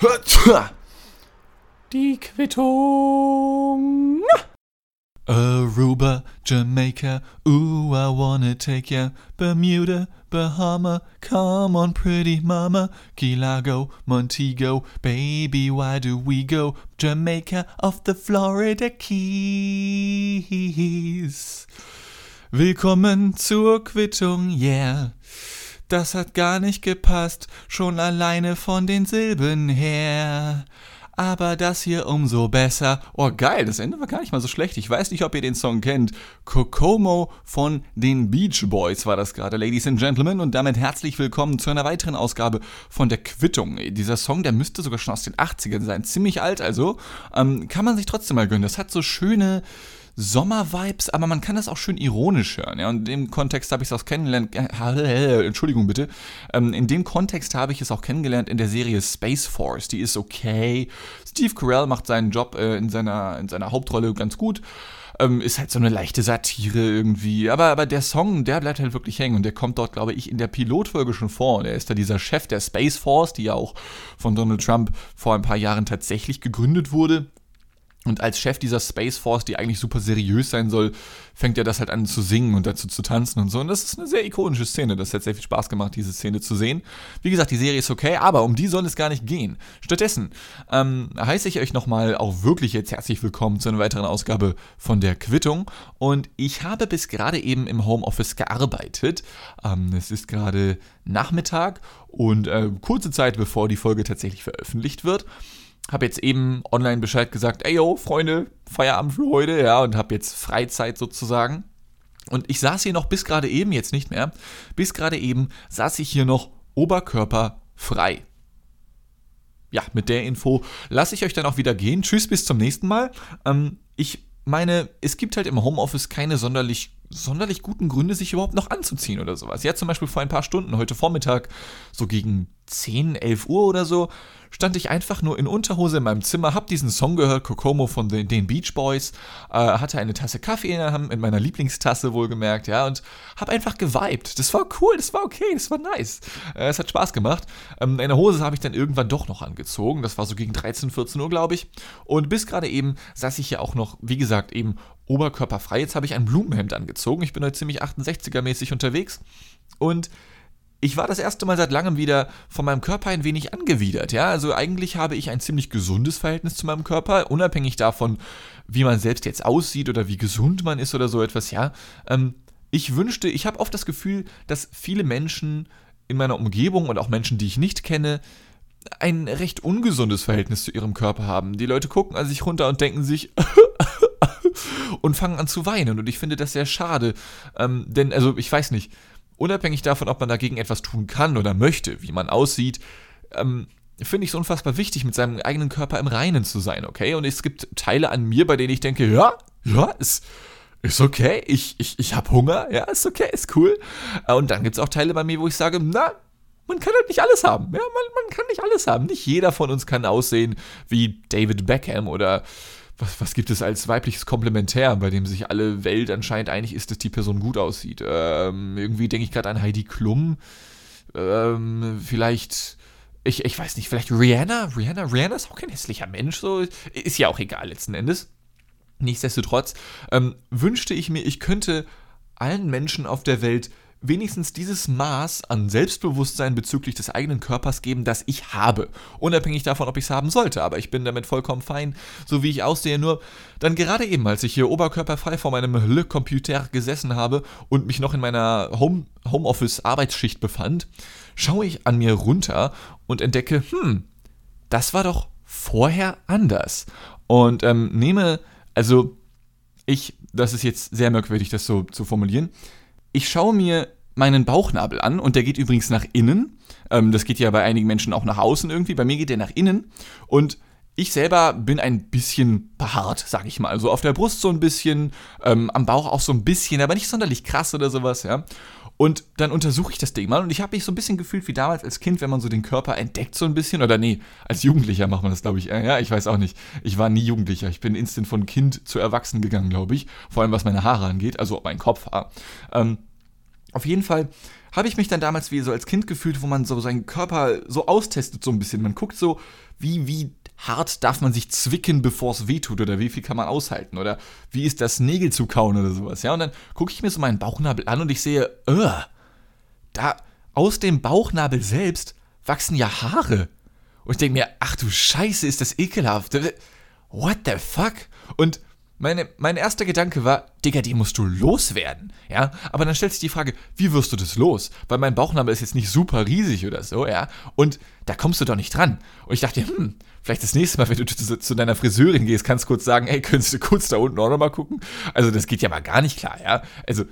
Die Quittung. Aruba, Jamaica, ooh, I wanna take ya. Bermuda, Bahama, come on, pretty mama. Key Largo, Montego, baby, why do we go? Jamaica off the Florida Keys. Willkommen zur Quittung, yeah. Das hat gar nicht gepasst, schon alleine von den Silben her aber das hier umso besser. Oh geil, das Ende war gar nicht mal so schlecht. Ich weiß nicht, ob ihr den Song kennt. Kokomo von den Beach Boys war das gerade, Ladies and Gentlemen. Und damit herzlich willkommen zu einer weiteren Ausgabe von der Quittung. Dieser Song, der müsste sogar schon aus den 80ern sein. Ziemlich alt also. Ähm, kann man sich trotzdem mal gönnen. Das hat so schöne Sommer-Vibes, aber man kann das auch schön ironisch hören. Ja? Und in dem Kontext habe ich es auch kennengelernt. Äh, Entschuldigung bitte. Ähm, in dem Kontext habe ich es auch kennengelernt in der Serie Space Force. Die ist okay. Steve Carell macht seinen Job äh, in, seiner, in seiner Hauptrolle ganz gut. Ähm, ist halt so eine leichte Satire irgendwie. Aber, aber der Song, der bleibt halt wirklich hängen. Und der kommt dort, glaube ich, in der Pilotfolge schon vor. Und er ist da dieser Chef der Space Force, die ja auch von Donald Trump vor ein paar Jahren tatsächlich gegründet wurde. Und als Chef dieser Space Force, die eigentlich super seriös sein soll, fängt er das halt an zu singen und dazu zu tanzen und so. Und das ist eine sehr ikonische Szene. Das hat sehr viel Spaß gemacht, diese Szene zu sehen. Wie gesagt, die Serie ist okay, aber um die soll es gar nicht gehen. Stattdessen ähm, heiße ich euch nochmal auch wirklich jetzt herzlich willkommen zu einer weiteren Ausgabe von der Quittung. Und ich habe bis gerade eben im Homeoffice gearbeitet. Ähm, es ist gerade Nachmittag und äh, kurze Zeit bevor die Folge tatsächlich veröffentlicht wird habe jetzt eben online Bescheid gesagt, ey yo, Freunde, Feierabend für heute, ja, und habe jetzt Freizeit sozusagen. Und ich saß hier noch bis gerade eben, jetzt nicht mehr, bis gerade eben saß ich hier noch oberkörperfrei. Ja, mit der Info lasse ich euch dann auch wieder gehen. Tschüss, bis zum nächsten Mal. Ähm, ich meine, es gibt halt im Homeoffice keine sonderlich, sonderlich guten Gründe, sich überhaupt noch anzuziehen oder sowas. Ja, zum Beispiel vor ein paar Stunden, heute Vormittag, so gegen 10, 11 Uhr oder so, stand ich einfach nur in Unterhose in meinem Zimmer, hab diesen Song gehört, Kokomo von den, den Beach Boys, äh, hatte eine Tasse Kaffee in meiner Lieblingstasse wohlgemerkt, ja, und hab einfach geweibt. Das war cool, das war okay, das war nice. Äh, es hat Spaß gemacht. Ähm, eine Hose habe ich dann irgendwann doch noch angezogen, das war so gegen 13, 14 Uhr, glaube ich. Und bis gerade eben saß ich ja auch noch, wie gesagt, eben oberkörperfrei. Jetzt habe ich ein Blumenhemd angezogen. Ich bin heute ziemlich 68er-mäßig unterwegs. Und ich war das erste Mal seit langem wieder von meinem Körper ein wenig angewidert. Ja, also eigentlich habe ich ein ziemlich gesundes Verhältnis zu meinem Körper, unabhängig davon, wie man selbst jetzt aussieht oder wie gesund man ist oder so etwas. Ja, ähm, ich wünschte, ich habe oft das Gefühl, dass viele Menschen in meiner Umgebung und auch Menschen, die ich nicht kenne, ein recht ungesundes Verhältnis zu ihrem Körper haben. Die Leute gucken an sich runter und denken sich und fangen an zu weinen. Und ich finde das sehr schade. Ähm, denn, also, ich weiß nicht unabhängig davon, ob man dagegen etwas tun kann oder möchte, wie man aussieht, ähm, finde ich es unfassbar wichtig, mit seinem eigenen Körper im Reinen zu sein, okay? Und es gibt Teile an mir, bei denen ich denke, ja, ja, ist, ist okay, ich, ich, ich habe Hunger, ja, ist okay, ist cool. Äh, und dann gibt es auch Teile bei mir, wo ich sage, na, man kann halt nicht alles haben. Ja, man, man kann nicht alles haben. Nicht jeder von uns kann aussehen wie David Beckham oder was, was gibt es als weibliches Komplementär, bei dem sich alle Welt anscheinend einig ist, dass die Person gut aussieht? Ähm, irgendwie denke ich gerade an Heidi Klum. Ähm, vielleicht, ich, ich weiß nicht, vielleicht Rihanna? Rihanna? Rihanna ist auch kein hässlicher Mensch, so. Ist ja auch egal letzten Endes. Nichtsdestotrotz ähm, wünschte ich mir, ich könnte allen Menschen auf der Welt wenigstens dieses Maß an Selbstbewusstsein bezüglich des eigenen Körpers geben, das ich habe. Unabhängig davon, ob ich es haben sollte. Aber ich bin damit vollkommen fein, so wie ich aussehe. Nur dann gerade eben, als ich hier oberkörperfrei vor meinem Le Computer gesessen habe und mich noch in meiner Home Homeoffice-Arbeitsschicht befand, schaue ich an mir runter und entdecke, hm, das war doch vorher anders. Und ähm, nehme, also ich, das ist jetzt sehr merkwürdig, das so zu formulieren, ich schaue mir meinen Bauchnabel an und der geht übrigens nach innen. Ähm, das geht ja bei einigen Menschen auch nach außen irgendwie. Bei mir geht der nach innen und ich selber bin ein bisschen behaart, sag ich mal. So auf der Brust so ein bisschen, ähm, am Bauch auch so ein bisschen, aber nicht sonderlich krass oder sowas, ja. Und dann untersuche ich das Ding mal und ich habe mich so ein bisschen gefühlt wie damals als Kind, wenn man so den Körper entdeckt so ein bisschen. Oder nee, als Jugendlicher macht man das, glaube ich. Ja, ich weiß auch nicht. Ich war nie Jugendlicher. Ich bin instant von Kind zu Erwachsen gegangen, glaube ich. Vor allem was meine Haare angeht, also mein Kopf. Ähm, auf jeden Fall habe ich mich dann damals wie so als Kind gefühlt, wo man so seinen Körper so austestet so ein bisschen. Man guckt so, wie, wie hart darf man sich zwicken, bevor es wehtut oder wie viel kann man aushalten oder wie ist das Nägel zu kauen oder sowas. Ja, und dann gucke ich mir so meinen Bauchnabel an und ich sehe, uh, da aus dem Bauchnabel selbst wachsen ja Haare. Und ich denke mir, ach du Scheiße, ist das ekelhaft. What the fuck? Und meine, mein erster Gedanke war, Digga, die musst du loswerden, ja. Aber dann stellt sich die Frage, wie wirst du das los? Weil mein Bauchnabel ist jetzt nicht super riesig oder so, ja. Und da kommst du doch nicht dran. Und ich dachte, hm, vielleicht das nächste Mal, wenn du zu, zu deiner Friseurin gehst, kannst du kurz sagen, ey, könntest du kurz da unten auch nochmal gucken? Also das geht ja mal gar nicht klar, ja. Also,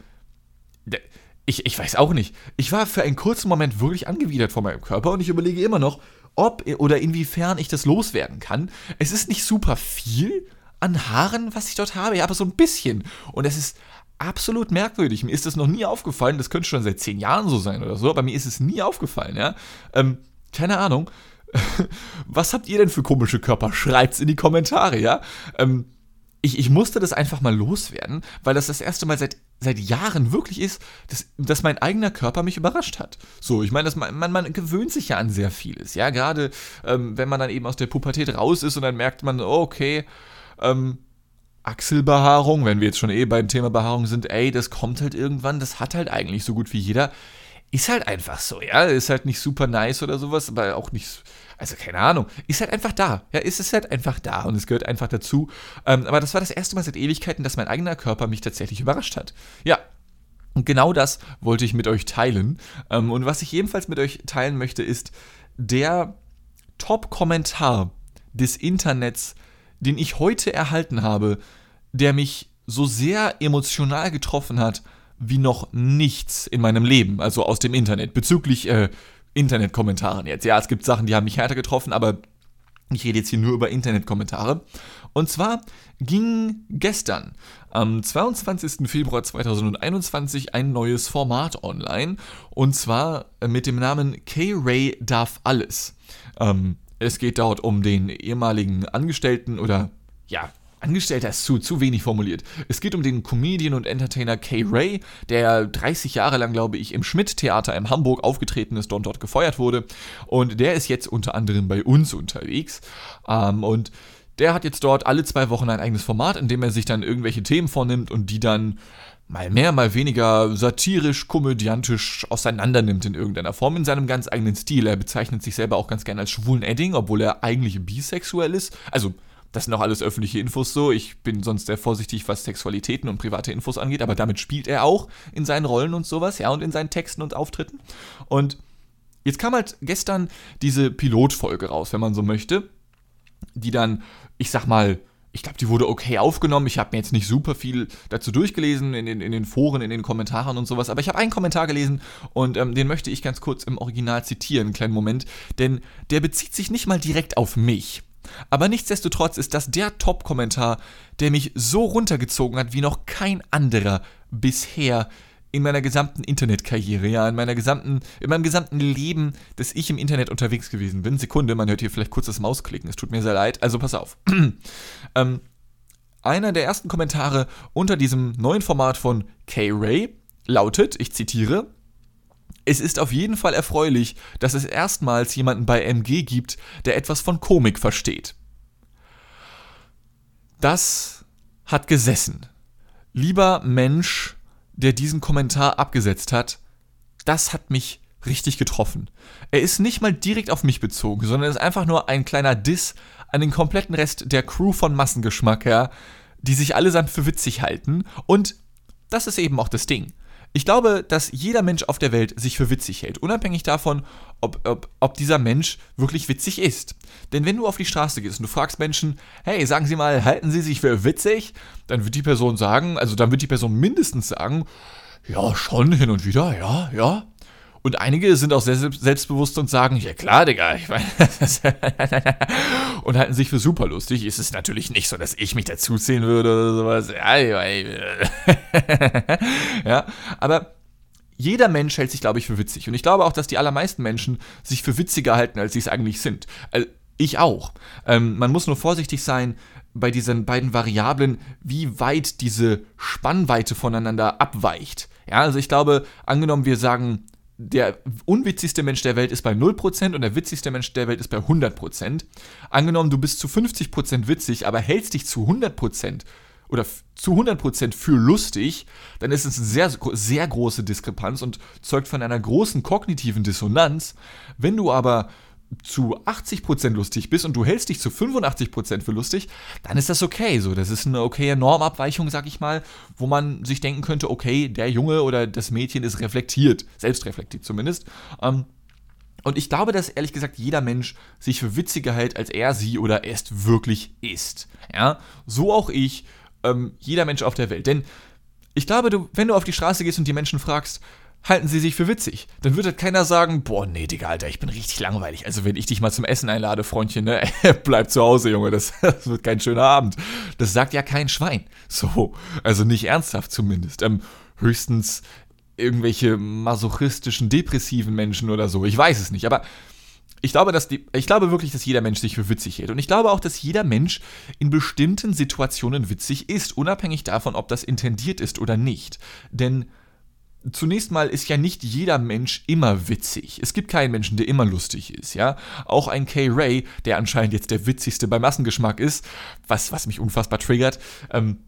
ich, ich weiß auch nicht. Ich war für einen kurzen Moment wirklich angewidert von meinem Körper und ich überlege immer noch, ob oder inwiefern ich das loswerden kann. Es ist nicht super viel, an Haaren, was ich dort habe, ja, aber so ein bisschen. Und es ist absolut merkwürdig. Mir ist das noch nie aufgefallen. Das könnte schon seit zehn Jahren so sein oder so, aber mir ist es nie aufgefallen, ja. Ähm, keine Ahnung. was habt ihr denn für komische Körper? Schreibt's in die Kommentare, ja. Ähm, ich, ich musste das einfach mal loswerden, weil das das erste Mal seit, seit Jahren wirklich ist, dass, dass mein eigener Körper mich überrascht hat. So, ich meine, man, man, man gewöhnt sich ja an sehr vieles, ja, gerade ähm, wenn man dann eben aus der Pubertät raus ist und dann merkt man, okay, ähm, Achselbehaarung, wenn wir jetzt schon eh beim Thema Behaarung sind, ey, das kommt halt irgendwann, das hat halt eigentlich so gut wie jeder. Ist halt einfach so, ja, ist halt nicht super nice oder sowas, aber auch nicht, also keine Ahnung, ist halt einfach da, ja, ist es halt einfach da und es gehört einfach dazu. Ähm, aber das war das erste Mal seit Ewigkeiten, dass mein eigener Körper mich tatsächlich überrascht hat. Ja, und genau das wollte ich mit euch teilen. Ähm, und was ich ebenfalls mit euch teilen möchte, ist der Top-Kommentar des Internets den ich heute erhalten habe, der mich so sehr emotional getroffen hat wie noch nichts in meinem Leben, also aus dem Internet, bezüglich äh, Internetkommentaren jetzt. Ja, es gibt Sachen, die haben mich härter getroffen, aber ich rede jetzt hier nur über Internetkommentare. Und zwar ging gestern, am 22. Februar 2021, ein neues Format online. Und zwar mit dem Namen K-Ray darf alles. Ähm, es geht dort um den ehemaligen Angestellten oder ja, Angestellter ist zu, zu wenig formuliert. Es geht um den Comedian und Entertainer Kay Ray, der 30 Jahre lang, glaube ich, im Schmidt-Theater in Hamburg aufgetreten ist und dort gefeuert wurde. Und der ist jetzt unter anderem bei uns unterwegs. Ähm, und der hat jetzt dort alle zwei Wochen ein eigenes Format, in dem er sich dann irgendwelche Themen vornimmt und die dann mal mehr, mal weniger satirisch, komödiantisch auseinandernimmt in irgendeiner Form in seinem ganz eigenen Stil. Er bezeichnet sich selber auch ganz gerne als schwulen Edding, obwohl er eigentlich bisexuell ist. Also, das sind auch alles öffentliche Infos so. Ich bin sonst sehr vorsichtig, was Sexualitäten und private Infos angeht, aber damit spielt er auch in seinen Rollen und sowas, ja, und in seinen Texten und Auftritten. Und jetzt kam halt gestern diese Pilotfolge raus, wenn man so möchte, die dann, ich sag mal, ich glaube, die wurde okay aufgenommen. Ich habe mir jetzt nicht super viel dazu durchgelesen in den, in den Foren, in den Kommentaren und sowas, aber ich habe einen Kommentar gelesen und ähm, den möchte ich ganz kurz im Original zitieren, einen kleinen Moment, denn der bezieht sich nicht mal direkt auf mich. Aber nichtsdestotrotz ist das der Top-Kommentar, der mich so runtergezogen hat wie noch kein anderer bisher in meiner gesamten Internetkarriere, ja, in meiner gesamten, in meinem gesamten Leben, dass ich im Internet unterwegs gewesen bin. Sekunde, man hört hier vielleicht kurz das Mausklicken, es tut mir sehr leid. Also pass auf. ähm, einer der ersten Kommentare unter diesem neuen Format von K-Ray lautet, ich zitiere, es ist auf jeden Fall erfreulich, dass es erstmals jemanden bei MG gibt, der etwas von Komik versteht. Das hat gesessen. Lieber Mensch, der diesen Kommentar abgesetzt hat, das hat mich richtig getroffen. Er ist nicht mal direkt auf mich bezogen, sondern ist einfach nur ein kleiner Diss an den kompletten Rest der Crew von Massengeschmack, ja, die sich allesamt für witzig halten. Und das ist eben auch das Ding. Ich glaube, dass jeder Mensch auf der Welt sich für witzig hält, unabhängig davon, ob, ob, ob dieser Mensch wirklich witzig ist. Denn wenn du auf die Straße gehst und du fragst Menschen, hey, sagen Sie mal, halten Sie sich für witzig? Dann wird die Person sagen, also dann wird die Person mindestens sagen, ja, schon hin und wieder, ja, ja. Und einige sind auch sehr selbstbewusst und sagen, ja klar, Digga, ich meine, und halten sich für super lustig. Ist es natürlich nicht so, dass ich mich dazuzählen würde oder sowas. Ja, aber jeder Mensch hält sich, glaube ich, für witzig. Und ich glaube auch, dass die allermeisten Menschen sich für witziger halten, als sie es eigentlich sind. Also, ich auch. Ähm, man muss nur vorsichtig sein bei diesen beiden Variablen, wie weit diese Spannweite voneinander abweicht. Ja, also ich glaube, angenommen, wir sagen der unwitzigste Mensch der Welt ist bei 0% und der witzigste Mensch der Welt ist bei 100%. Angenommen, du bist zu 50% witzig, aber hältst dich zu 100% oder zu 100% für lustig, dann ist es eine sehr, sehr große Diskrepanz und zeugt von einer großen kognitiven Dissonanz. Wenn du aber zu 80% lustig bist und du hältst dich zu 85% für lustig, dann ist das okay. So, das ist eine okaye Normabweichung, sag ich mal, wo man sich denken könnte, okay, der Junge oder das Mädchen ist reflektiert, selbstreflektiert zumindest. Ähm, und ich glaube, dass ehrlich gesagt jeder Mensch sich für witziger hält, als er, sie oder er es wirklich ist. Ja, so auch ich, ähm, jeder Mensch auf der Welt. Denn ich glaube, du, wenn du auf die Straße gehst und die Menschen fragst, halten sie sich für witzig. Dann wird halt keiner sagen, boah, nee, Digga, Alter, ich bin richtig langweilig. Also wenn ich dich mal zum Essen einlade, Freundchen, ne, bleib zu Hause, Junge, das, das, wird kein schöner Abend. Das sagt ja kein Schwein. So, also nicht ernsthaft zumindest. Ähm, höchstens irgendwelche masochistischen, depressiven Menschen oder so. Ich weiß es nicht, aber ich glaube, dass die, ich glaube wirklich, dass jeder Mensch sich für witzig hält. Und ich glaube auch, dass jeder Mensch in bestimmten Situationen witzig ist, unabhängig davon, ob das intendiert ist oder nicht. Denn zunächst mal ist ja nicht jeder Mensch immer witzig. Es gibt keinen Menschen, der immer lustig ist, ja. Auch ein Kay Ray, der anscheinend jetzt der witzigste beim Massengeschmack ist, was, was mich unfassbar triggert, ähm,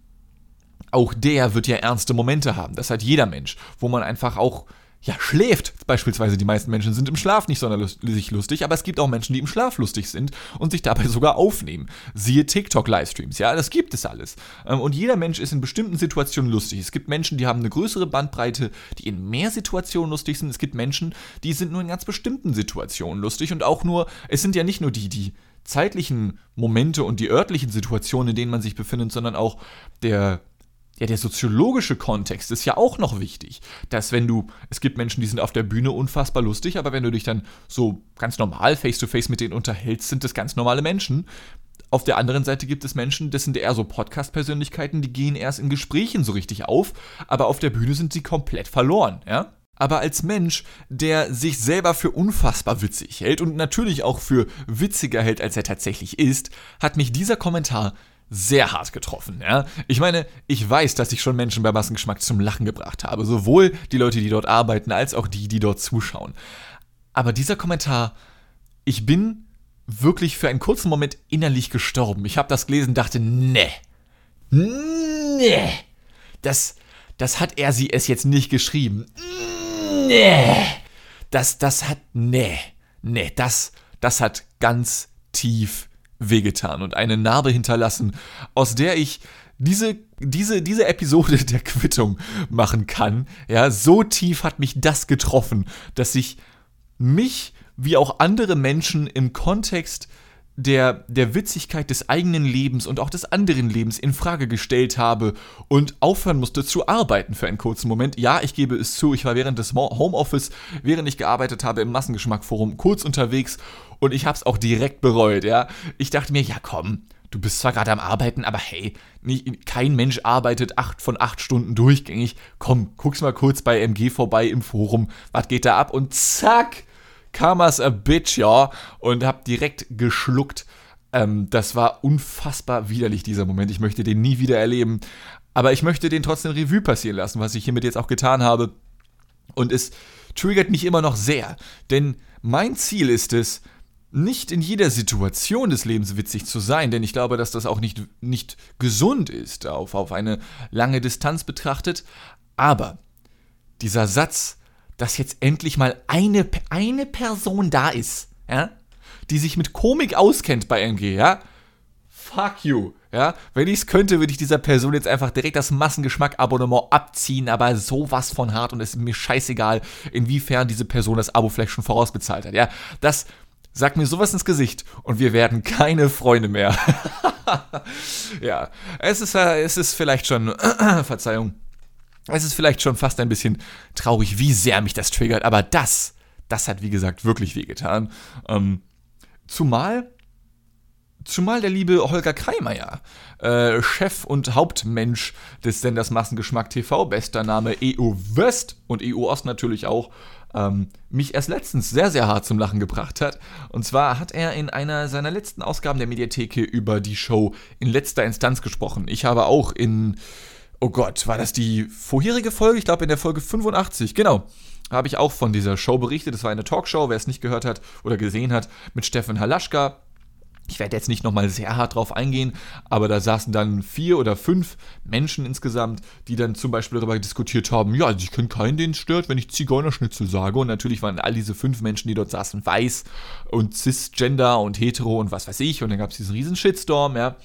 auch der wird ja ernste Momente haben. Das hat jeder Mensch, wo man einfach auch ja, schläft. Beispielsweise die meisten Menschen sind im Schlaf nicht sonderlich lustig, aber es gibt auch Menschen, die im Schlaf lustig sind und sich dabei sogar aufnehmen. Siehe TikTok-Livestreams, ja, das gibt es alles. Ähm, und jeder Mensch ist in bestimmten Situationen lustig. Es gibt Menschen, die haben eine größere Bandbreite, die in mehr Situationen lustig sind. Es gibt Menschen, die sind nur in ganz bestimmten Situationen lustig und auch nur, es sind ja nicht nur die, die zeitlichen Momente und die örtlichen Situationen, in denen man sich befindet, sondern auch der ja, der soziologische Kontext ist ja auch noch wichtig. Dass wenn du, es gibt Menschen, die sind auf der Bühne unfassbar lustig, aber wenn du dich dann so ganz normal face-to-face -face mit denen unterhältst, sind das ganz normale Menschen. Auf der anderen Seite gibt es Menschen, das sind eher so Podcast-Persönlichkeiten, die gehen erst in Gesprächen so richtig auf, aber auf der Bühne sind sie komplett verloren, ja? aber als Mensch, der sich selber für unfassbar witzig hält und natürlich auch für witziger hält, als er tatsächlich ist, hat mich dieser Kommentar sehr hart getroffen. Ja? Ich meine, ich weiß, dass ich schon Menschen bei Massengeschmack zum Lachen gebracht habe. Sowohl die Leute, die dort arbeiten, als auch die, die dort zuschauen. Aber dieser Kommentar, ich bin wirklich für einen kurzen Moment innerlich gestorben. Ich habe das gelesen dachte, ne, ne, das, das hat er sie es jetzt nicht geschrieben. Ne, das, das hat, ne, ne, das, das hat ganz tief wehgetan und eine Narbe hinterlassen, aus der ich diese, diese, diese Episode der Quittung machen kann. Ja, so tief hat mich das getroffen, dass ich mich wie auch andere Menschen im Kontext der, der Witzigkeit des eigenen Lebens und auch des anderen Lebens in Frage gestellt habe und aufhören musste zu arbeiten für einen kurzen Moment. Ja, ich gebe es zu, ich war während des Homeoffice, während ich gearbeitet habe im Massengeschmackforum kurz unterwegs und ich habe es auch direkt bereut, ja. Ich dachte mir, ja komm, du bist zwar gerade am Arbeiten, aber hey, nicht, kein Mensch arbeitet acht von acht Stunden durchgängig. Komm, guck's mal kurz bei MG vorbei im Forum, was geht da ab? Und zack, Karma's a bitch, ja. Und hab direkt geschluckt. Ähm, das war unfassbar widerlich, dieser Moment. Ich möchte den nie wieder erleben. Aber ich möchte den trotzdem Revue passieren lassen, was ich hiermit jetzt auch getan habe. Und es triggert mich immer noch sehr. Denn mein Ziel ist es, nicht in jeder Situation des Lebens witzig zu sein, denn ich glaube, dass das auch nicht, nicht gesund ist, auf, auf eine lange Distanz betrachtet. Aber dieser Satz, dass jetzt endlich mal eine, eine Person da ist, ja, die sich mit Komik auskennt bei MG, ja, fuck you. Ja, wenn ich es könnte, würde ich dieser Person jetzt einfach direkt das Massengeschmack-Abonnement abziehen, aber sowas von hart und es ist mir scheißegal, inwiefern diese Person das Abo vielleicht schon vorausbezahlt hat. Ja, das sagt mir sowas ins Gesicht und wir werden keine Freunde mehr. ja, es ist, äh, es ist vielleicht schon, Verzeihung, es ist vielleicht schon fast ein bisschen traurig, wie sehr mich das triggert, aber das, das hat wie gesagt wirklich wehgetan. Ähm, zumal, zumal der liebe Holger Kreimeier, äh, Chef und Hauptmensch des Senders Massengeschmack TV, bester Name EU West und EU Ost natürlich auch, ähm, mich erst letztens sehr, sehr hart zum Lachen gebracht hat. Und zwar hat er in einer seiner letzten Ausgaben der Mediatheke über die Show in letzter Instanz gesprochen. Ich habe auch in oh Gott, war das die vorherige Folge? Ich glaube in der Folge 85, genau. habe ich auch von dieser Show berichtet. Das war eine Talkshow, wer es nicht gehört hat oder gesehen hat, mit Steffen Halaschka. Ich werde jetzt nicht nochmal sehr hart drauf eingehen, aber da saßen dann vier oder fünf Menschen insgesamt, die dann zum Beispiel darüber diskutiert haben, ja, ich kenne keinen, den es stört, wenn ich Zigeunerschnitzel sage. Und natürlich waren all diese fünf Menschen, die dort saßen, weiß und cisgender und hetero und was weiß ich. Und dann gab es diesen riesen Shitstorm, ja.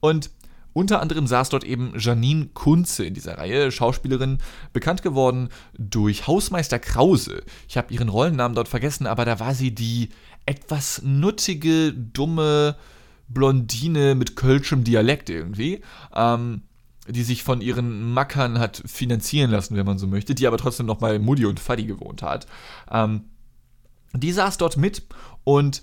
Und unter anderem saß dort eben Janine Kunze in dieser Reihe, Schauspielerin, bekannt geworden durch Hausmeister Krause. Ich habe ihren Rollennamen dort vergessen, aber da war sie die etwas nuttige, dumme Blondine mit kölschem Dialekt irgendwie. Ähm, die sich von ihren Mackern hat finanzieren lassen, wenn man so möchte, die aber trotzdem noch bei Mutti und Faddy gewohnt hat. Ähm, die saß dort mit und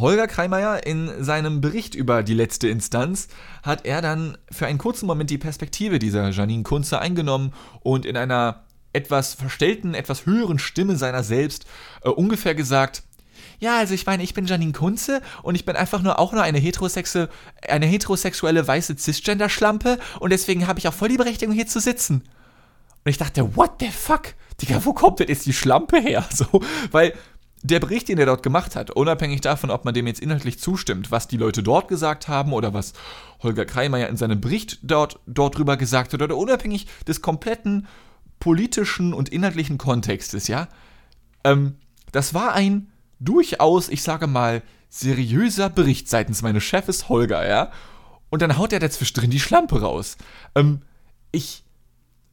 Holger Kreimeier in seinem Bericht über die letzte Instanz hat er dann für einen kurzen Moment die Perspektive dieser Janine Kunze eingenommen und in einer etwas verstellten, etwas höheren Stimme seiner selbst äh, ungefähr gesagt, ja, also ich meine, ich bin Janine Kunze und ich bin einfach nur auch nur eine, heterosexu eine heterosexuelle weiße Cisgender-Schlampe und deswegen habe ich auch voll die Berechtigung, hier zu sitzen. Und ich dachte, what the fuck? Digga, wo kommt denn jetzt die Schlampe her? So, weil der Bericht, den er dort gemacht hat, unabhängig davon, ob man dem jetzt inhaltlich zustimmt, was die Leute dort gesagt haben oder was Holger Kreimeier in seinem Bericht dort, dort drüber gesagt hat, oder unabhängig des kompletten politischen und inhaltlichen Kontextes, ja, ähm, das war ein durchaus, ich sage mal, seriöser Bericht seitens meines Chefes Holger, ja, und dann haut er dazwischen drin die Schlampe raus. Ähm, ich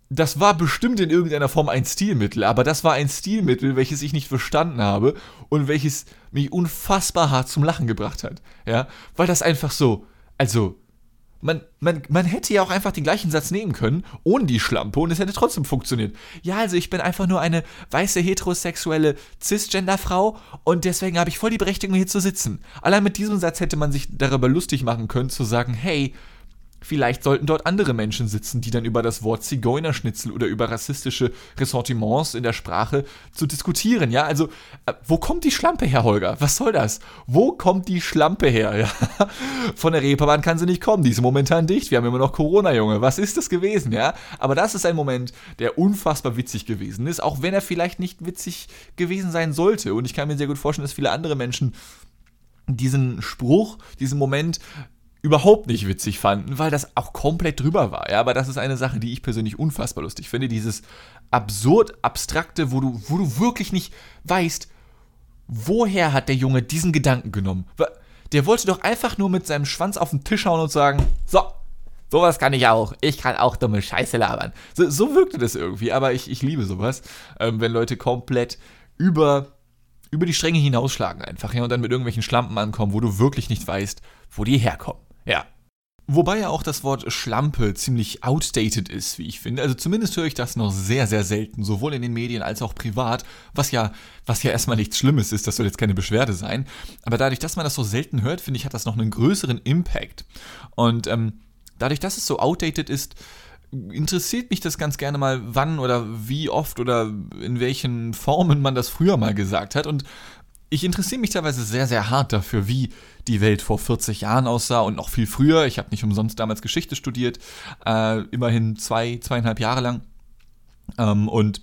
das war bestimmt in irgendeiner Form ein Stilmittel, aber das war ein Stilmittel, welches ich nicht verstanden habe und welches mich unfassbar hart zum Lachen gebracht hat. Ja, weil das einfach so, also, man, man, man hätte ja auch einfach den gleichen Satz nehmen können, ohne die Schlampe, und es hätte trotzdem funktioniert. Ja, also ich bin einfach nur eine weiße, heterosexuelle Cisgender-Frau und deswegen habe ich voll die Berechtigung, hier zu sitzen. Allein mit diesem Satz hätte man sich darüber lustig machen können, zu sagen, hey, Vielleicht sollten dort andere Menschen sitzen, die dann über das Wort Zigeunerschnitzel oder über rassistische Ressentiments in der Sprache zu diskutieren. Ja, also, äh, wo kommt die Schlampe her, Holger? Was soll das? Wo kommt die Schlampe her? Ja? Von der Reeperbahn kann sie nicht kommen. Die ist momentan dicht. Wir haben immer noch Corona, Junge. Was ist das gewesen, ja? Aber das ist ein Moment, der unfassbar witzig gewesen ist, auch wenn er vielleicht nicht witzig gewesen sein sollte. Und ich kann mir sehr gut vorstellen, dass viele andere Menschen diesen Spruch, diesen Moment überhaupt nicht witzig fanden, weil das auch komplett drüber war. Ja, aber das ist eine Sache, die ich persönlich unfassbar lustig finde. Dieses absurd abstrakte, wo du, wo du wirklich nicht weißt, woher hat der Junge diesen Gedanken genommen. Der wollte doch einfach nur mit seinem Schwanz auf den Tisch hauen und sagen, so, sowas kann ich auch. Ich kann auch dumme Scheiße labern. So, so wirkte das irgendwie, aber ich, ich liebe sowas, ähm, wenn Leute komplett über über die Stränge hinausschlagen einfach, ja, und dann mit irgendwelchen Schlampen ankommen, wo du wirklich nicht weißt, wo die herkommen. Ja. Wobei ja auch das Wort Schlampe ziemlich outdated ist, wie ich finde. Also zumindest höre ich das noch sehr, sehr selten, sowohl in den Medien als auch privat, was ja, was ja erstmal nichts Schlimmes ist, das soll jetzt keine Beschwerde sein. Aber dadurch, dass man das so selten hört, finde ich, hat das noch einen größeren Impact. Und ähm, dadurch, dass es so outdated ist, interessiert mich das ganz gerne mal, wann oder wie oft oder in welchen Formen man das früher mal gesagt hat. Und ich interessiere mich teilweise sehr, sehr hart dafür, wie die Welt vor 40 Jahren aussah und noch viel früher. Ich habe nicht umsonst damals Geschichte studiert, äh, immerhin zwei, zweieinhalb Jahre lang. Ähm, und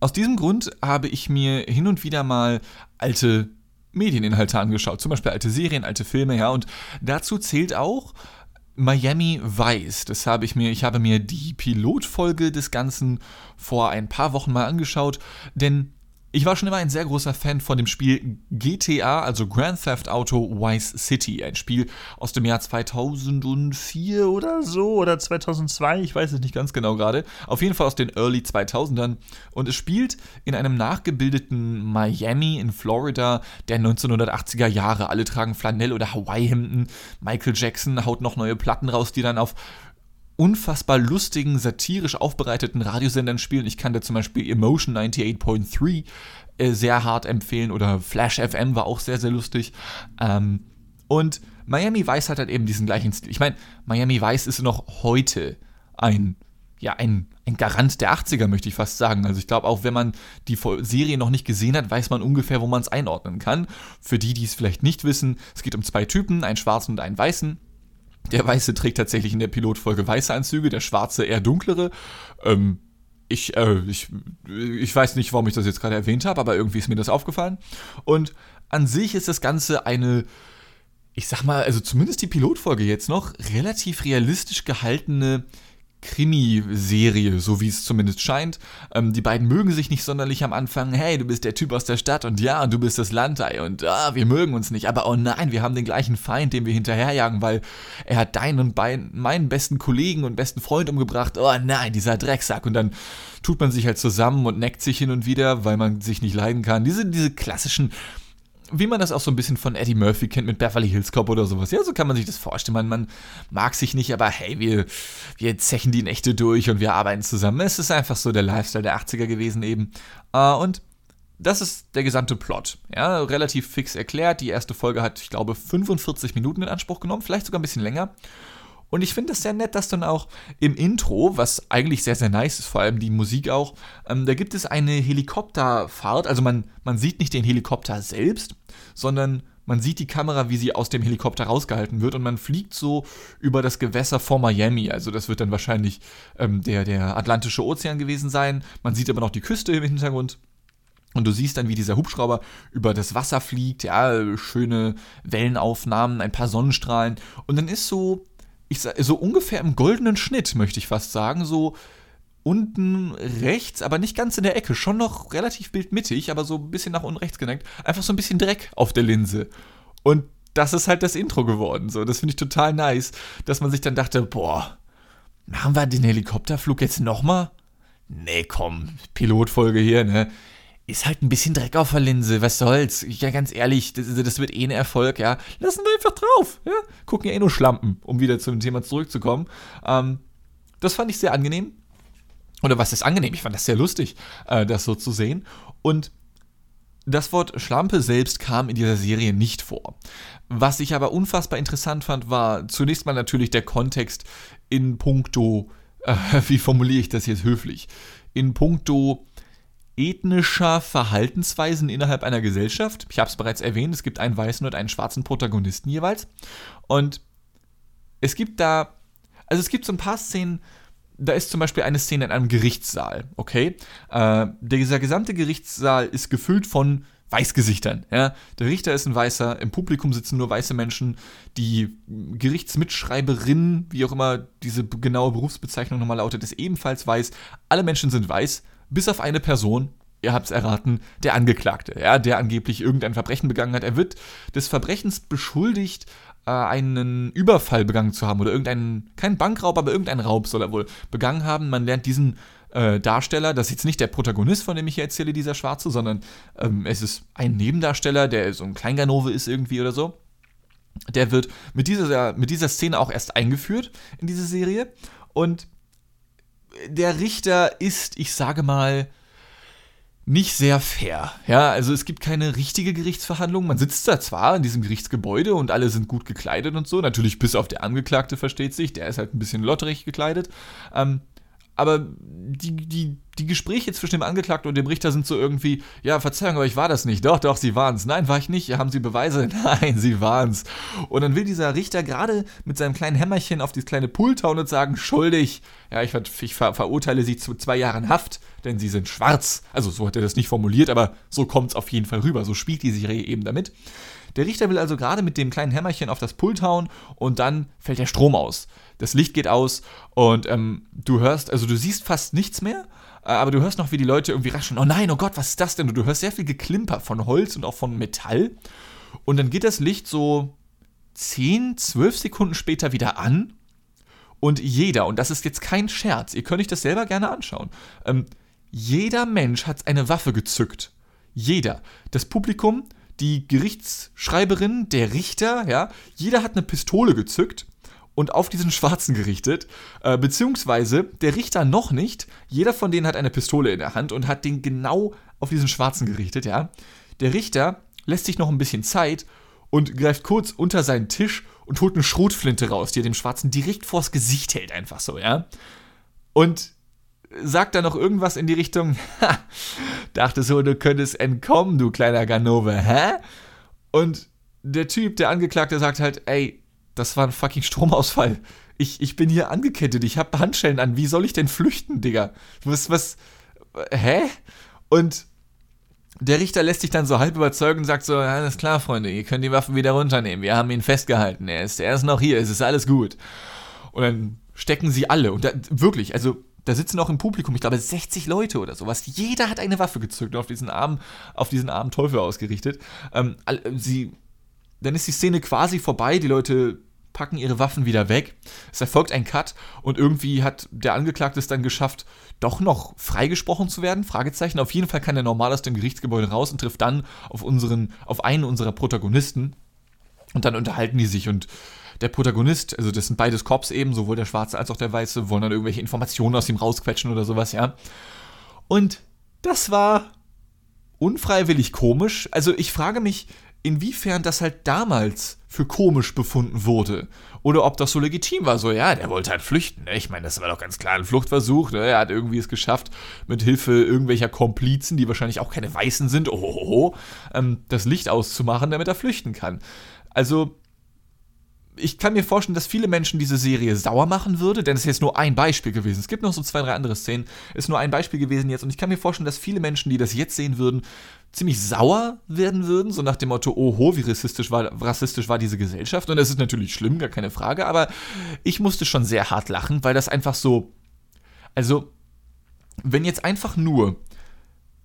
aus diesem Grund habe ich mir hin und wieder mal alte Medieninhalte angeschaut, zum Beispiel alte Serien, alte Filme, ja, und dazu zählt auch Miami Vice. Das habe ich mir, ich habe mir die Pilotfolge des Ganzen vor ein paar Wochen mal angeschaut, denn ich war schon immer ein sehr großer Fan von dem Spiel GTA, also Grand Theft Auto Vice City. Ein Spiel aus dem Jahr 2004 oder so oder 2002, ich weiß es nicht ganz genau gerade. Auf jeden Fall aus den Early 2000ern. Und es spielt in einem nachgebildeten Miami in Florida der 1980er Jahre. Alle tragen Flanell- oder Hawaii-Hemden. Michael Jackson haut noch neue Platten raus, die dann auf unfassbar lustigen, satirisch aufbereiteten Radiosendern spielen. Ich kann da zum Beispiel Emotion 98.3 äh, sehr hart empfehlen oder Flash FM war auch sehr, sehr lustig. Ähm, und Miami Vice hat halt eben diesen gleichen Stil. Ich meine, Miami Vice ist noch heute ein, ja, ein, ein Garant der 80er, möchte ich fast sagen. Also ich glaube, auch wenn man die Serie noch nicht gesehen hat, weiß man ungefähr, wo man es einordnen kann. Für die, die es vielleicht nicht wissen, es geht um zwei Typen, einen schwarzen und einen weißen. Der Weiße trägt tatsächlich in der Pilotfolge weiße Anzüge, der Schwarze eher dunklere. Ähm, ich, äh, ich, ich weiß nicht, warum ich das jetzt gerade erwähnt habe, aber irgendwie ist mir das aufgefallen. Und an sich ist das Ganze eine, ich sag mal, also zumindest die Pilotfolge jetzt noch, relativ realistisch gehaltene Krimiserie, so wie es zumindest scheint. Ähm, die beiden mögen sich nicht sonderlich am Anfang. Hey, du bist der Typ aus der Stadt und ja, du bist das Landei und ah, wir mögen uns nicht. Aber oh nein, wir haben den gleichen Feind, den wir hinterherjagen, weil er hat deinen und meinen besten Kollegen und besten Freund umgebracht. Oh nein, dieser Drecksack. Und dann tut man sich halt zusammen und neckt sich hin und wieder, weil man sich nicht leiden kann. Diese, diese klassischen wie man das auch so ein bisschen von Eddie Murphy kennt mit Beverly Hills Cop oder sowas. Ja, so kann man sich das vorstellen. Man, man mag sich nicht, aber hey, wir, wir zechen die Nächte durch und wir arbeiten zusammen. Es ist einfach so der Lifestyle der 80er gewesen eben. Uh, und das ist der gesamte Plot. Ja, relativ fix erklärt. Die erste Folge hat, ich glaube, 45 Minuten in Anspruch genommen, vielleicht sogar ein bisschen länger. Und ich finde es sehr nett, dass dann auch im Intro, was eigentlich sehr, sehr nice ist, vor allem die Musik auch, ähm, da gibt es eine Helikopterfahrt. Also man, man sieht nicht den Helikopter selbst, sondern man sieht die Kamera, wie sie aus dem Helikopter rausgehalten wird und man fliegt so über das Gewässer vor Miami. Also das wird dann wahrscheinlich ähm, der, der Atlantische Ozean gewesen sein. Man sieht aber noch die Küste im Hintergrund. Und du siehst dann, wie dieser Hubschrauber über das Wasser fliegt, ja, schöne Wellenaufnahmen, ein paar Sonnenstrahlen. Und dann ist so ich so ungefähr im goldenen Schnitt, möchte ich fast sagen, so unten rechts, aber nicht ganz in der Ecke, schon noch relativ bildmittig, aber so ein bisschen nach unten rechts geneigt, einfach so ein bisschen Dreck auf der Linse. Und das ist halt das Intro geworden, so. Das finde ich total nice, dass man sich dann dachte, boah, machen wir den Helikopterflug jetzt nochmal? Nee, komm, Pilotfolge hier, ne? Ist halt ein bisschen Dreck auf der Linse, was soll's? Ja, ganz ehrlich, das, das, wird eh ein Erfolg, ja. Lassen wir einfach drauf, ja. Gucken ja eh nur Schlampen, um wieder zum Thema zurückzukommen. Ähm, das fand ich sehr angenehm. Oder was ist angenehm? Ich fand das sehr lustig, äh, das so zu sehen. Und das Wort Schlampe selbst kam in dieser Serie nicht vor. Was ich aber unfassbar interessant fand, war zunächst mal natürlich der Kontext in puncto, äh, wie formuliere ich das jetzt höflich, in puncto ethnischer Verhaltensweisen innerhalb einer Gesellschaft. Ich habe es bereits erwähnt, es gibt einen weißen und einen schwarzen Protagonisten jeweils. Und es gibt da, also es gibt so ein paar Szenen, da ist zum Beispiel eine Szene in einem Gerichtssaal, okay? Äh, dieser gesamte Gerichtssaal ist gefüllt von Weißgesichtern. Ja? Der Richter ist ein Weißer, im Publikum sitzen nur weiße Menschen, die Gerichtsmitschreiberin, wie auch immer diese genaue Berufsbezeichnung nochmal lautet, ist ebenfalls weiß. Alle Menschen sind weiß, bis auf eine Person, ihr habt es erraten, der Angeklagte, ja, der angeblich irgendein Verbrechen begangen hat. Er wird des Verbrechens beschuldigt, äh, einen Überfall begangen zu haben oder irgendeinen, kein Bankraub, aber irgendeinen Raub soll er wohl begangen haben. Man lernt diesen äh, Darsteller, das ist jetzt nicht der Protagonist, von dem ich hier erzähle, dieser Schwarze, sondern ähm, es ist ein Nebendarsteller, der so ein Kleinganove ist irgendwie oder so. Der wird mit dieser, mit dieser Szene auch erst eingeführt in diese Serie und der Richter ist, ich sage mal, nicht sehr fair. Ja, also es gibt keine richtige Gerichtsverhandlung. Man sitzt da zwar in diesem Gerichtsgebäude und alle sind gut gekleidet und so. Natürlich bis auf der Angeklagte versteht sich. Der ist halt ein bisschen lotterig gekleidet. Ähm, aber die, die, die Gespräche zwischen dem Angeklagten und dem Richter sind so irgendwie, ja, Verzeihung, aber ich war das nicht. Doch, doch, Sie waren's. Nein, war ich nicht. Haben Sie Beweise? Nein, Sie waren's. Und dann will dieser Richter gerade mit seinem kleinen Hämmerchen auf dieses kleine Pult hauen und sagen, schuldig. Ja, ich, ich ver verurteile Sie zu zwei Jahren Haft, denn Sie sind schwarz. Also so hat er das nicht formuliert, aber so kommt's auf jeden Fall rüber. So spielt die Serie eben damit. Der Richter will also gerade mit dem kleinen Hämmerchen auf das Pult hauen und dann fällt der Strom aus. Das Licht geht aus und ähm, du hörst, also du siehst fast nichts mehr, äh, aber du hörst noch, wie die Leute irgendwie raschen. Oh nein, oh Gott, was ist das denn? Und du hörst sehr viel Geklimper von Holz und auch von Metall. Und dann geht das Licht so 10, 12 Sekunden später wieder an. Und jeder, und das ist jetzt kein Scherz, ihr könnt euch das selber gerne anschauen, ähm, jeder Mensch hat eine Waffe gezückt. Jeder. Das Publikum die Gerichtsschreiberin, der Richter, ja, jeder hat eine Pistole gezückt und auf diesen Schwarzen gerichtet, äh, beziehungsweise der Richter noch nicht. Jeder von denen hat eine Pistole in der Hand und hat den genau auf diesen Schwarzen gerichtet, ja. Der Richter lässt sich noch ein bisschen Zeit und greift kurz unter seinen Tisch und holt eine Schrotflinte raus, die er dem Schwarzen direkt vors Gesicht hält, einfach so, ja. Und sagt er noch irgendwas in die Richtung, ha, dachte so, du könntest entkommen, du kleiner Ganove, hä? Und der Typ, der Angeklagte, sagt halt, ey, das war ein fucking Stromausfall. Ich, ich bin hier angekettet, ich habe Handschellen an. Wie soll ich denn flüchten, Digga? Was, was, hä? Und der Richter lässt sich dann so halb überzeugen und sagt so, alles klar, Freunde, ihr könnt die Waffen wieder runternehmen. Wir haben ihn festgehalten. Er ist, er ist noch hier, es ist alles gut. Und dann stecken sie alle. Und da, wirklich, also da sitzen auch im Publikum, ich glaube, 60 Leute oder sowas. Jeder hat eine Waffe gezückt auf diesen armen, auf diesen armen Teufel ausgerichtet. Ähm, sie, dann ist die Szene quasi vorbei, die Leute packen ihre Waffen wieder weg. Es erfolgt ein Cut und irgendwie hat der Angeklagte es dann geschafft, doch noch freigesprochen zu werden? Fragezeichen. Auf jeden Fall kann er normal aus dem Gerichtsgebäude raus und trifft dann auf unseren, auf einen unserer Protagonisten. Und dann unterhalten die sich und der Protagonist, also das sind beides Cops eben, sowohl der Schwarze als auch der Weiße, wollen dann irgendwelche Informationen aus ihm rausquetschen oder sowas, ja. Und das war unfreiwillig komisch. Also ich frage mich, inwiefern das halt damals für komisch befunden wurde. Oder ob das so legitim war. So, ja, der wollte halt flüchten. Ne? Ich meine, das war doch ganz klar ein Fluchtversuch. Ne? Er hat irgendwie es geschafft, mit Hilfe irgendwelcher Komplizen, die wahrscheinlich auch keine Weißen sind, oh, ähm, das Licht auszumachen, damit er flüchten kann. Also, ich kann mir vorstellen, dass viele Menschen diese Serie sauer machen würde, denn es ist jetzt nur ein Beispiel gewesen. Es gibt noch so zwei, drei andere Szenen, ist nur ein Beispiel gewesen jetzt. Und ich kann mir vorstellen, dass viele Menschen, die das jetzt sehen würden, ziemlich sauer werden würden, so nach dem Motto, oho, wie rassistisch war, rassistisch war diese Gesellschaft. Und das ist natürlich schlimm, gar keine Frage, aber ich musste schon sehr hart lachen, weil das einfach so. Also, wenn jetzt einfach nur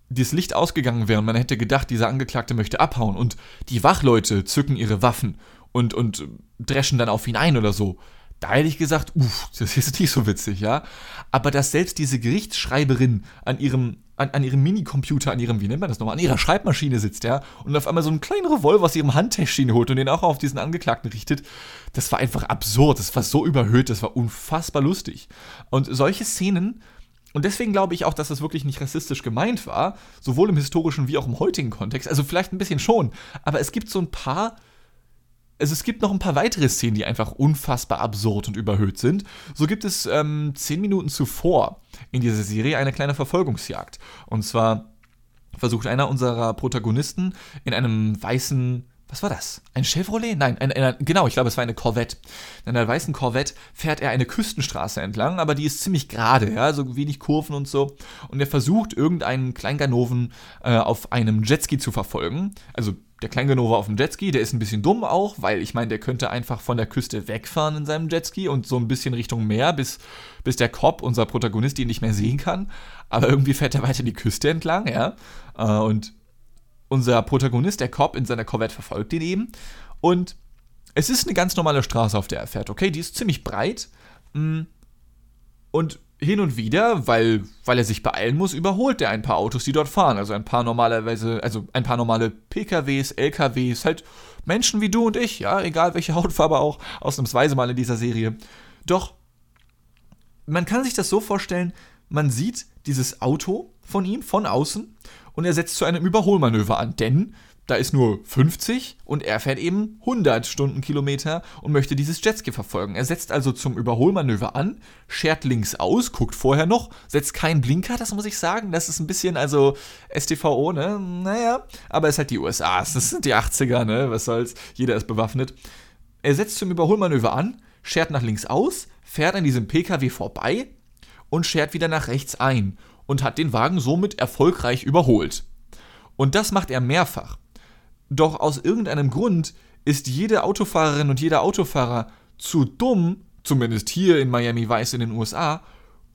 das Licht ausgegangen wäre und man hätte gedacht, dieser Angeklagte möchte abhauen und die Wachleute zücken ihre Waffen und, und dreschen dann auf ihn ein oder so. Da hätte ich gesagt, uff, das ist nicht so witzig, ja. Aber dass selbst diese Gerichtsschreiberin an ihrem, an, an ihrem Minicomputer, an ihrem, wie nennt man das nochmal, an ihrer Schreibmaschine sitzt, ja, und auf einmal so einen kleinen Revolver aus ihrem Handtäschchen holt und den auch auf diesen Angeklagten richtet, das war einfach absurd, das war so überhöht, das war unfassbar lustig. Und solche Szenen, und deswegen glaube ich auch, dass das wirklich nicht rassistisch gemeint war, sowohl im historischen wie auch im heutigen Kontext. Also vielleicht ein bisschen schon, aber es gibt so ein paar also es gibt noch ein paar weitere Szenen, die einfach unfassbar absurd und überhöht sind. So gibt es ähm, zehn Minuten zuvor in dieser Serie eine kleine Verfolgungsjagd. Und zwar versucht einer unserer Protagonisten in einem weißen was war das? Ein Chevrolet? Nein, ein, ein, genau, ich glaube, es war eine Corvette. In einer weißen Corvette fährt er eine Küstenstraße entlang, aber die ist ziemlich gerade, ja, so wenig Kurven und so. Und er versucht, irgendeinen Kleinganoven äh, auf einem Jetski zu verfolgen. Also der Kleinganove auf dem Jetski, der ist ein bisschen dumm auch, weil ich meine, der könnte einfach von der Küste wegfahren in seinem Jetski und so ein bisschen Richtung Meer, bis, bis der Cop, unser Protagonist, ihn nicht mehr sehen kann. Aber irgendwie fährt er weiter die Küste entlang, ja. Äh, und unser Protagonist, der Cop, in seiner Corvette verfolgt ihn eben. Und es ist eine ganz normale Straße, auf der er fährt, okay? Die ist ziemlich breit. Mm, und hin und wieder, weil, weil er sich beeilen muss, überholt er ein paar Autos, die dort fahren. Also ein paar normalerweise, also ein paar normale PKWs, LKWs, halt Menschen wie du und ich, ja, egal welche Hautfarbe auch, ausnahmsweise mal in dieser Serie. Doch, man kann sich das so vorstellen, man sieht dieses Auto von ihm von außen und er setzt zu einem Überholmanöver an, denn da ist nur 50 und er fährt eben 100 Stundenkilometer und möchte dieses Jetski verfolgen. Er setzt also zum Überholmanöver an, schert links aus, guckt vorher noch, setzt keinen Blinker, das muss ich sagen. Das ist ein bisschen, also STVO, ne? Naja, aber es ist halt die USA, das sind die 80er, ne? Was soll's, jeder ist bewaffnet. Er setzt zum Überholmanöver an, schert nach links aus, fährt an diesem PKW vorbei und schert wieder nach rechts ein und hat den Wagen somit erfolgreich überholt. Und das macht er mehrfach. Doch aus irgendeinem Grund ist jede Autofahrerin und jeder Autofahrer zu dumm, zumindest hier in Miami Vice in den USA,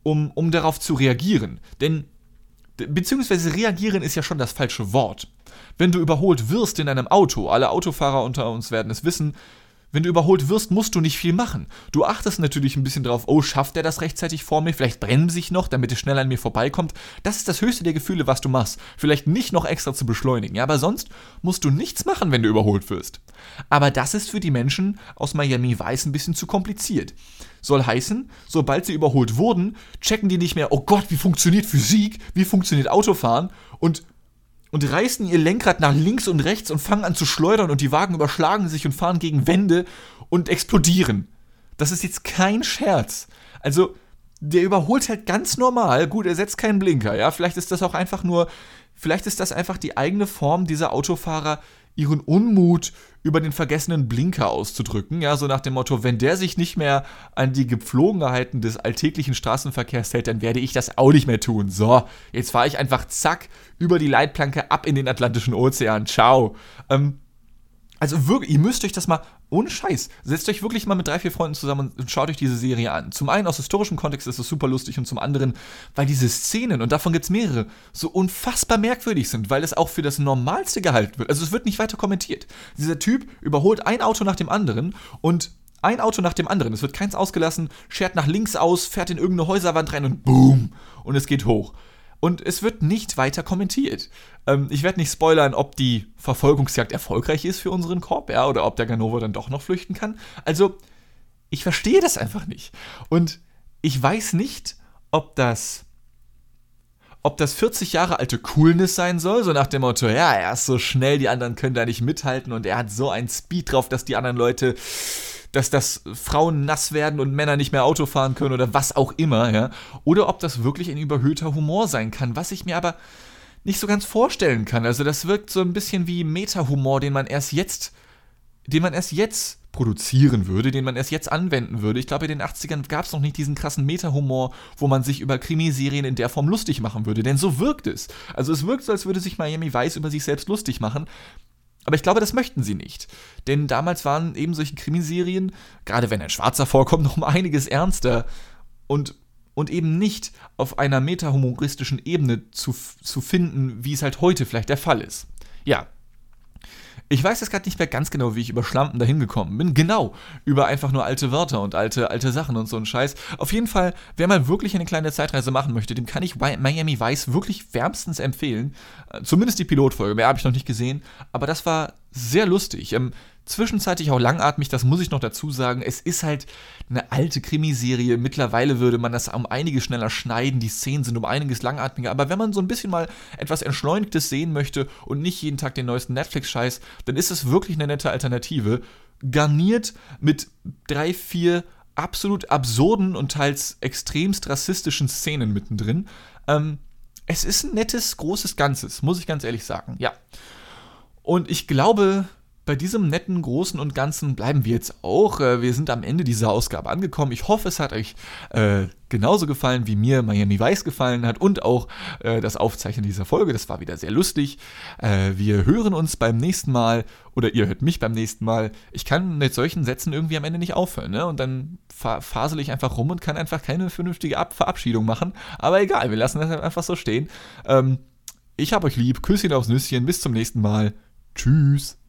um, um darauf zu reagieren. Denn, beziehungsweise reagieren ist ja schon das falsche Wort. Wenn du überholt wirst in einem Auto, alle Autofahrer unter uns werden es wissen, wenn du überholt wirst, musst du nicht viel machen. Du achtest natürlich ein bisschen drauf, oh, schafft er das rechtzeitig vor mir? Vielleicht bremse ich noch, damit er schnell an mir vorbeikommt. Das ist das höchste der Gefühle, was du machst. Vielleicht nicht noch extra zu beschleunigen. Ja, aber sonst musst du nichts machen, wenn du überholt wirst. Aber das ist für die Menschen aus Miami Weiß ein bisschen zu kompliziert. Soll heißen, sobald sie überholt wurden, checken die nicht mehr, oh Gott, wie funktioniert Physik, wie funktioniert Autofahren und und reißen ihr Lenkrad nach links und rechts und fangen an zu schleudern und die Wagen überschlagen sich und fahren gegen Wände und explodieren. Das ist jetzt kein Scherz. Also, der überholt halt ganz normal. Gut, er setzt keinen Blinker, ja. Vielleicht ist das auch einfach nur, vielleicht ist das einfach die eigene Form dieser Autofahrer ihren Unmut über den vergessenen Blinker auszudrücken. Ja, so nach dem Motto, wenn der sich nicht mehr an die Gepflogenheiten des alltäglichen Straßenverkehrs hält, dann werde ich das auch nicht mehr tun. So, jetzt fahre ich einfach zack über die Leitplanke ab in den Atlantischen Ozean. Ciao. Ähm, also wirklich, ihr müsst euch das mal, ohne Scheiß, setzt euch wirklich mal mit drei, vier Freunden zusammen und schaut euch diese Serie an. Zum einen aus historischem Kontext ist es super lustig und zum anderen, weil diese Szenen, und davon gibt es mehrere, so unfassbar merkwürdig sind, weil es auch für das Normalste gehalten wird. Also es wird nicht weiter kommentiert. Dieser Typ überholt ein Auto nach dem anderen und ein Auto nach dem anderen, es wird keins ausgelassen, schert nach links aus, fährt in irgendeine Häuserwand rein und boom, und es geht hoch. Und es wird nicht weiter kommentiert. Ähm, ich werde nicht spoilern, ob die Verfolgungsjagd erfolgreich ist für unseren Korb, ja, oder ob der Ganova dann doch noch flüchten kann. Also, ich verstehe das einfach nicht. Und ich weiß nicht, ob das ob das 40 Jahre alte Coolness sein soll, so nach dem Motto, ja, er ist so schnell, die anderen können da nicht mithalten und er hat so einen Speed drauf, dass die anderen Leute dass das Frauen nass werden und Männer nicht mehr Auto fahren können oder was auch immer, ja. Oder ob das wirklich ein überhöhter Humor sein kann, was ich mir aber nicht so ganz vorstellen kann. Also das wirkt so ein bisschen wie Meta-Humor, den man erst jetzt, den man erst jetzt produzieren würde, den man erst jetzt anwenden würde. Ich glaube, in den 80ern gab es noch nicht diesen krassen Meta-Humor, wo man sich über Krimiserien in der Form lustig machen würde. Denn so wirkt es. Also es wirkt so, als würde sich Miami Vice über sich selbst lustig machen. Aber ich glaube, das möchten sie nicht. Denn damals waren eben solche Krimiserien, gerade wenn ein Schwarzer vorkommt, noch um einiges ernster und, und eben nicht auf einer metahumoristischen Ebene zu, zu finden, wie es halt heute vielleicht der Fall ist. Ja, ich weiß jetzt gerade nicht mehr ganz genau, wie ich über Schlampen dahin gekommen bin. Genau, über einfach nur alte Wörter und alte, alte Sachen und so ein Scheiß. Auf jeden Fall, wer mal wirklich eine kleine Zeitreise machen möchte, dem kann ich Miami Vice wirklich wärmstens empfehlen. Äh, zumindest die Pilotfolge, mehr habe ich noch nicht gesehen. Aber das war sehr lustig. Ähm, zwischenzeitlich auch langatmig, das muss ich noch dazu sagen. Es ist halt eine alte Krimiserie. Mittlerweile würde man das um einiges schneller schneiden. Die Szenen sind um einiges langatmiger. Aber wenn man so ein bisschen mal etwas Entschleunigtes sehen möchte und nicht jeden Tag den neuesten Netflix-Scheiß, dann ist es wirklich eine nette Alternative. Garniert mit drei, vier absolut absurden und teils extremst rassistischen Szenen mittendrin. Ähm, es ist ein nettes, großes Ganzes, muss ich ganz ehrlich sagen. Ja. Und ich glaube, bei diesem netten Großen und Ganzen bleiben wir jetzt auch. Äh, wir sind am Ende dieser Ausgabe angekommen. Ich hoffe, es hat euch äh, genauso gefallen, wie mir Miami Vice gefallen hat und auch äh, das Aufzeichnen dieser Folge. Das war wieder sehr lustig. Äh, wir hören uns beim nächsten Mal oder ihr hört mich beim nächsten Mal. Ich kann mit solchen Sätzen irgendwie am Ende nicht aufhören. Ne? Und dann fa fasel ich einfach rum und kann einfach keine vernünftige Ab Verabschiedung machen. Aber egal, wir lassen das einfach so stehen. Ähm, ich hab euch lieb. Küsschen aufs Nüsschen. Bis zum nächsten Mal. Tschüss.